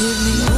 give me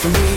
for me.